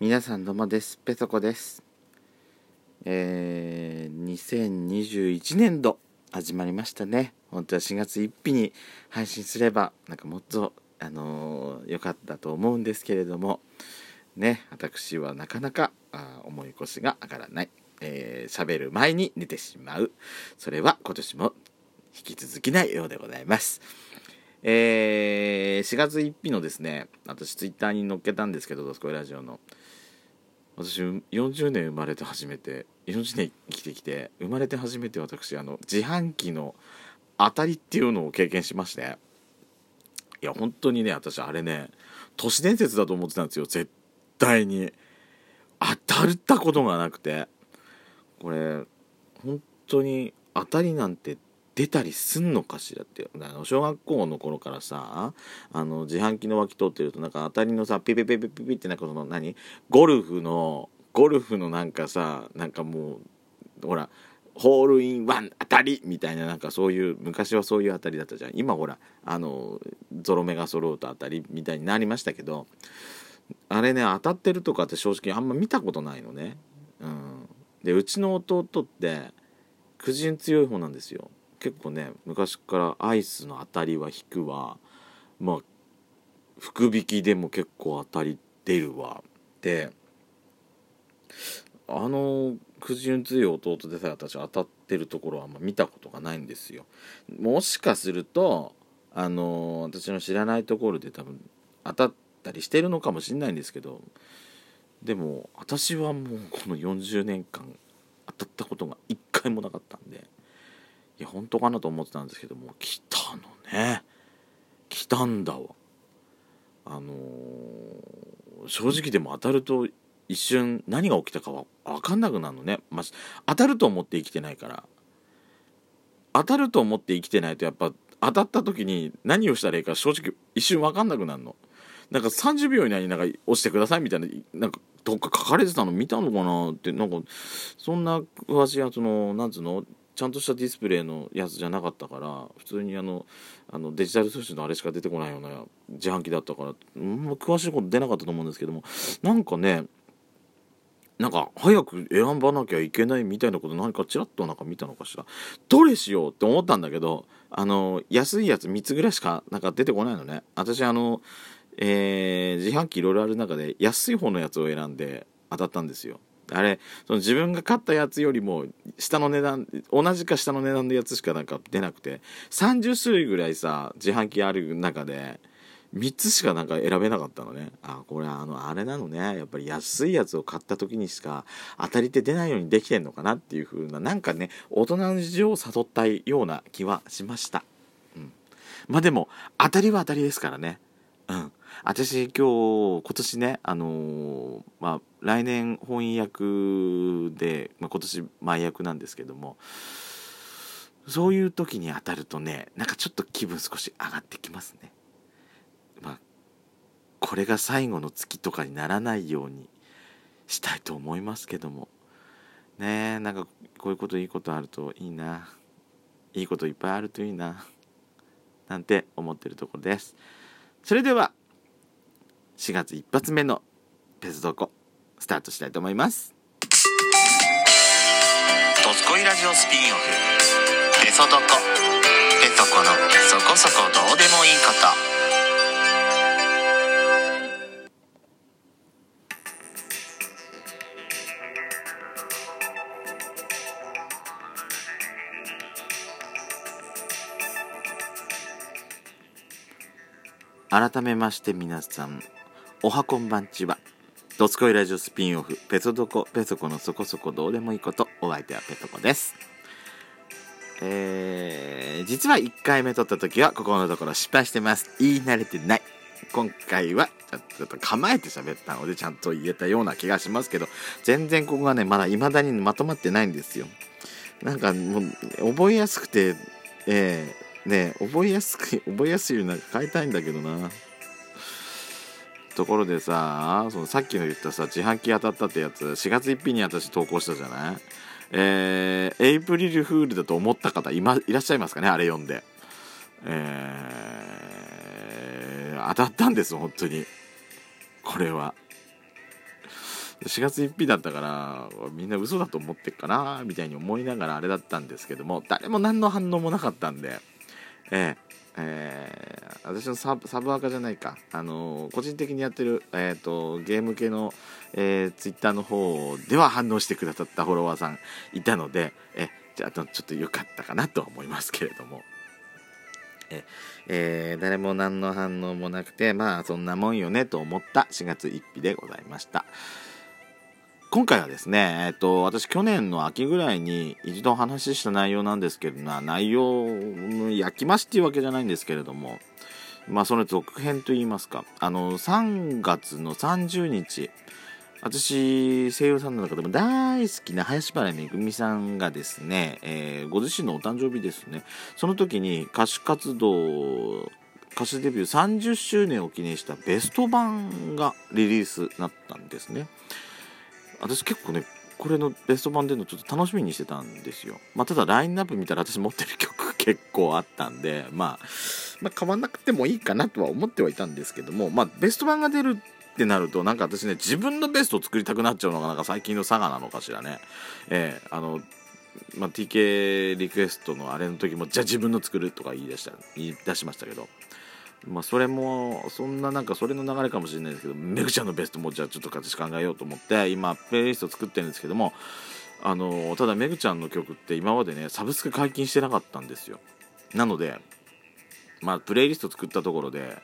皆さんどうもです。ペソコです。えー、2021年度始まりましたね。本当は4月1日に配信すればなんかもっとあのー、かったと思うんですけれどもね私はなかなかあ重い腰が上がらない。えー、喋る前に寝てしまう。それは今年も引き続きないようでございます。えー、4月1日のですね私ツイッターに載っけたんですけど「ドスコイラジオ」の。私40年生まれて初めて40年生きてきて生まれて初めて私あの自販機の当たりっていうのを経験しまして。いや本当にね私あれね都市伝説だと思ってたんですよ。絶対に。当たったことがなくて。これ本当に当たりなんて出たりすんのかしらってあの小学校の頃からさあの自販機の脇通ってるとなんか当たりのさピピピピピピってなんかその何？ゴルフのゴルフのなんかさなんかもうほらホールインワン当たりみたいななんかそういう昔はそういう当たりだったじゃん今ほらあのゾロ目が揃うと当たりみたいになりましたけどあれね当たってるとかって正直あんま見たことないのね。うん、でうちの弟ってくじに強い方なんですよ。結構ね昔からアイスの当たりは引くわ。まあ福引きでも結構当たり出るわ。であのくじ運強い弟でさえ私当たってるところはあんま見たことがないんですよ。もしかするとあの私の知らないところで多分当たったりしてるのかもしれないんですけどでも私はもうこの40年間当たったことが一回もなかったんで。いや本当かなと思ってたんですけども来たのね。来たんだわ。あのー、正直でも当たると一瞬何が起きたかは分かんなくなるのね、まあ、当たると思って生きてないから。当たると思って生きてないとやっぱ当たった時に何をしたらいいか正直一瞬分かんなくなるの。なんか30秒以内になんか押してくださいみたいななんかどっか書かれてたの見たのかなってなんかそんな私はそのなんつうのちゃんとしたディスプレイのやつじゃなかったから普通にあのあのデジタル通信のあれしか出てこないような自販機だったから、うん、詳しいこと出なかったと思うんですけどもなんかねなんか早く選ばなきゃいけないみたいなこと何かちらっとなんか見たのかしら。どれしようって思ったんだけどあの安いやつ3つぐらいしかなんか出てこないのね。私あの、えー、自販機いろいろある中で安い方のやつを選んで当たったんですよ。あれその自分が買ったやつよりも下の値段同じか下の値段のやつしかなんか出なくて30種類ぐらいさ自販機ある中で3つしかなんか選べなかったのね。あこれあのあれなのね。やっぱり安いやつを買った時にしか当たりって出ないようにできてんのかなっていう風ななんかね大人の事情を悟ったような気はしました、うん、まあでも当たりは当たりですからね。うん。私今日今年ねあのー、まあ来年翻訳で、まあ、今年前役なんですけどもそういう時に当たるとねなんかちょっと気分少し上がってきますね。まあこれが最後の月とかにならないようにしたいと思いますけども。ねえなんかこういうこといいことあるといいな。いいこといっぱいあるといいな。なんて思ってるところです。それでは4月一発目のペソドコスタートしたいと思います「ドスコイラジオスピンオフ」「ペソドコ」「ペソコのそこそこどうでもいいこと」改めまして皆さんおはこんばんちは。ドスコイラジオスピンオフ、ペソドコ、ペソコのそこそこどうでもいいこと、お相手はペソコです。えー、実は1回目撮った時はここのところ失敗してます。言い慣れてない。今回はちょっと構えて喋ったのでちゃんと言えたような気がしますけど、全然ここがね、まだ未だにまとまってないんですよ。なんかもう、覚えやすくて、えー、ね覚えやすく、覚えやすいように変えたいんだけどな。ところでさそのさっきの言ったさ自販機当たったってやつ4月1日に私投稿したじゃない？えー、エイプリルフールだと思った方い,、ま、いらっしゃいますかね？あれ読んで。えー、当たったんです本当に。これは。4月1日だったからみんな嘘だと思ってっかなみたいに思いながらあれだったんですけども誰も何の反応もなかったんでええー、私のサブサブアカじゃないか、あのー、個人的にやってる、えーと、ゲーム系の、えー、ツイッターの方では反応してくださったフォロワーさんいたので、えじゃあちょっと良かったかなとは思いますけれども。ええー、誰も何の反応もなくてまあそんなもんよねと思った4月1日でございました。今回はですね、えっと、私去年の秋ぐらいに一度お話しした内容なんですけどな、内容、焼き増しっていうわけじゃないんですけれども、まあその続編といいますか、あの、3月の30日、私、声優さんの中でも大好きな林原めぐみさんがですね、えー、ご自身のお誕生日ですね、その時に歌手活動、歌手デビュー30周年を記念したベスト版がリリースになったんですね。私結構ねこれのベスト版でのちょっと楽しみにしてたんですよ。まあ、ただラインナップ見たら私持ってる曲結構あったんで、まあ、まあ、買わなくてもいいかなとは思ってはいたんですけども、まあ、ベスト版が出るってなるとなんか私ね自分のベストを作りたくなっちゃうのがなんか最近の佐賀なのかしらね。えー、あのまあ、TK リクエストのあれの時もじゃあ自分の作るとか言い出した言い出しましたけどまあ、それもそんななんかそれの流れかもしれないですけどめぐちゃんのベストもじゃあちょっと形考えようと思って今プレイリスト作ってるんですけどもあのただめぐちゃんの曲って今までねサブスク解禁してなかったんですよ。なのでまあプレイリスト作ったところで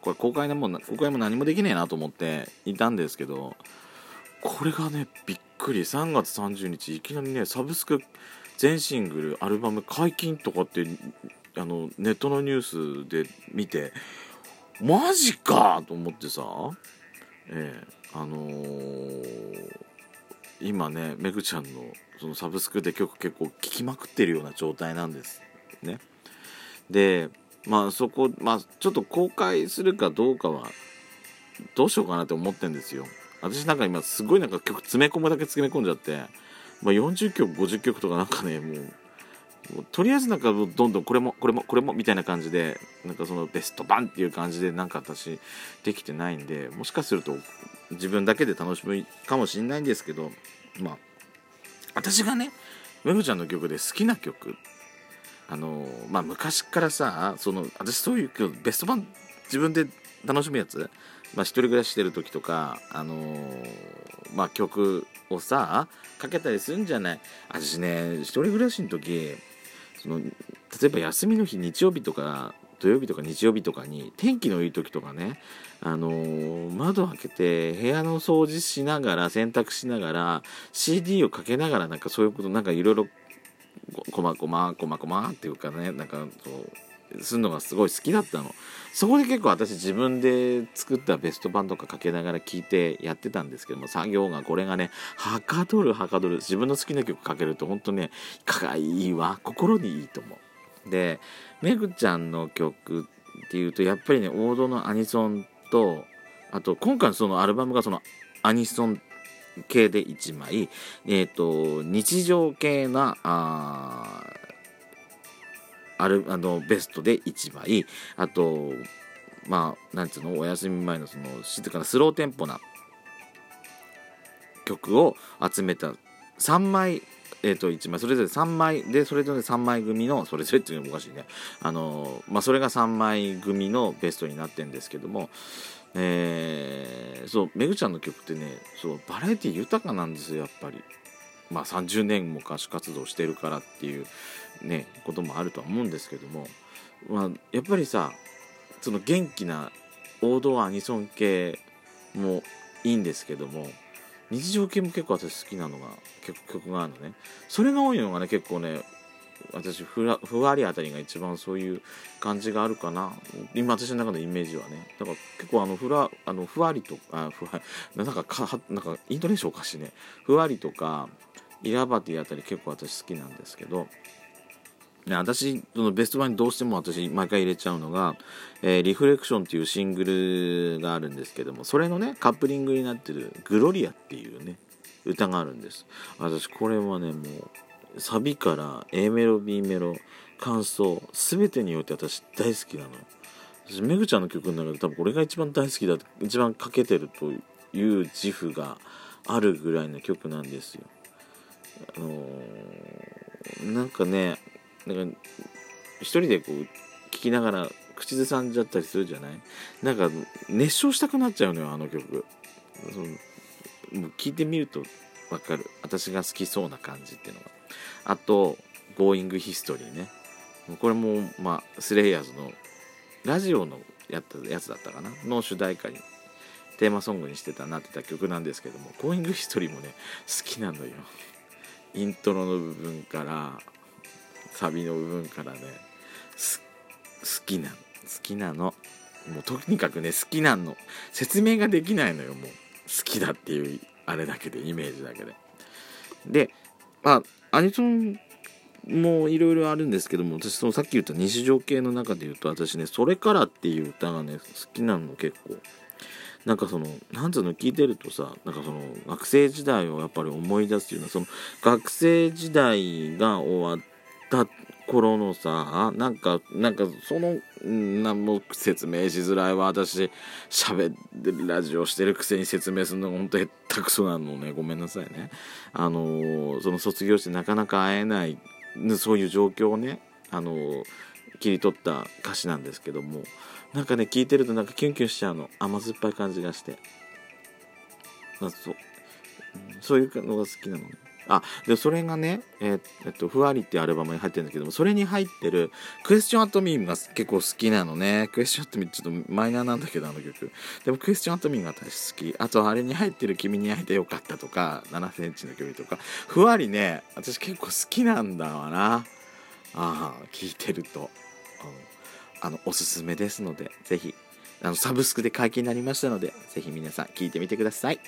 これ公開も公開も何もできねえなと思っていたんですけどこれがねびっくり。3月30日いきなりねサブスク全シングルアルバム解禁とかってあのネットのニュースで見てマジかと思ってさええ、あのー、今ねめぐちゃんのそのサブスクで曲結構聴きまくってるような状態なんですね。でまあそこまあちょっと公開するかどうかはどうしようかなって思ってんですよ。私なんか今すごいなんか曲詰め込むだけ詰め込んじゃって、まあ、40曲50曲とかなんかねもうとりあえずなんかどんどんこれもこれもこれもみたいな感じでなんかそのベスト版っていう感じでなんか私できてないんでもしかすると自分だけで楽しむかもしれないんですけどまあ私がねめぐちゃんの曲で好きな曲あのまあ昔からさその私そういうベスト版自分で楽しむやつまあ、一人暮らししてる時とか、あの、まあ、曲をさかけたりするんじゃない？私ね一人暮らしの時その例えば休みの日日曜日とか土曜日とか日曜日とかに天気のいい時とかね、あのー、窓開けて部屋の掃除しながら洗濯しながら CD をかけながらなんかそういうことなんかいろいろこまこまこまこまっていうかねなんかそうするのがすごい好きだったの。そこで結構私自分で作ったベスト版とかかけながら聴いてやってたんですけども作業がこれがねはかどるはかどる。自分の好きな曲かけると本当ねかいいわ心にいいと思う。でめぐちゃんの曲っていうとやっぱりね王道のアニソンとあと今回のそのアルバムがそのアニソン系で1枚、えーと、日常系なああるあのベストで1枚。あとまあなんつうの？お休み前のその静かなスローテンポな曲を集めた3枚えー、と1枚。それぞれ3枚でそれぞれ3枚組のそれぞれっていうのもおかしいね。あのまあそれが3枚組のベストになってるんですけどもえー、そうめぐちゃんの曲ってねそうバラエティ豊かなんですよやっぱり。まあ30年も歌手活動してるからっていうねこともあるとは思うんですけども、まあ、やっぱりさその元気な王道アニソン系もいいんですけども日常系も結構私好きなのが結構曲があるのね。それが多いのがね結構ね私ふらふわりあたりが一番そういう感じがあるかな。今私の中のイメージはね。だから結構あのふらあのふわりとあふわなんかかなんかイントネーションおかしいね。ふわりとかイラバティあたり結構私好きなんですけどね、私そのベスト版にどうしても私毎回入れちゃうのが「えー、リフレクション」っていうシングルがあるんですけどもそれのねカップリングになってる「グロリア」っていうね歌があるんです私これはねもうサビから A メロ B メロ感想全てにおいて私大好きなの私めぐちゃんの曲の中で多分これが一番大好きだ一番かけてるという自負があるぐらいの曲なんですよ。あのーなんかねなんか一人でこう聴きながら口ずさんじゃったりするじゃない？なんか熱唱したくなっちゃうのよあの曲。そのもう聞いてみると分かる。私が好きそうな感じっていうのが。あと「Going History ね」もうこれもまあスレイヤーズのラジオのやったやつだったかな？の主題歌にテーマソングにしてたなってた曲なんですけども「Going History」もね好きなのよ。イントロの部分からサビの部分からね好きなの好きなの。もうとにかくね好きなの。説明ができないのよもう。好きだっていうあれだけでイメージだけで。でまあアニソンもいろいろあるんですけども私そのさっき言った日常系の中で言うと私ね「それから」っていう歌がね好きなの結構。なんかそのなんつうの聞いてるとさなんかその学生時代をやっぱり思い出すようなその学生時代が終わった頃のさなんかなんかそのなんも説明しづらいわ私喋ってるラジオしてるくせに説明するのがほんとへったくそなのねごめんなさいね。あのーその卒業してなかなか会えないそういう状況をねあのー切り取った歌詞なんですけどもなんかね聞いてるとなんかキュンキュンしちゃうの。甘酸っぱい感じがして。あそう。そういうのが好きなのね。あでそれがねえーえっと「ふわり」ってアルバムに入ってるんだけどもそれに入ってる「クエスチョン・アト・ミー」が結構好きなのね。クエスチョン・アット・ミーちょっとマイナーなんだけどあの曲。でもクエスチョン・アト・ミーが私好き。あとあれに入ってる「君に会えてよかった」とか7センチの距離とか。ふわりね私結構好きなんだわな。ああ聞いてると。あのおすすめですのでぜひあのサブスクで解禁になりましたのでぜひ皆さん聞いてみてください。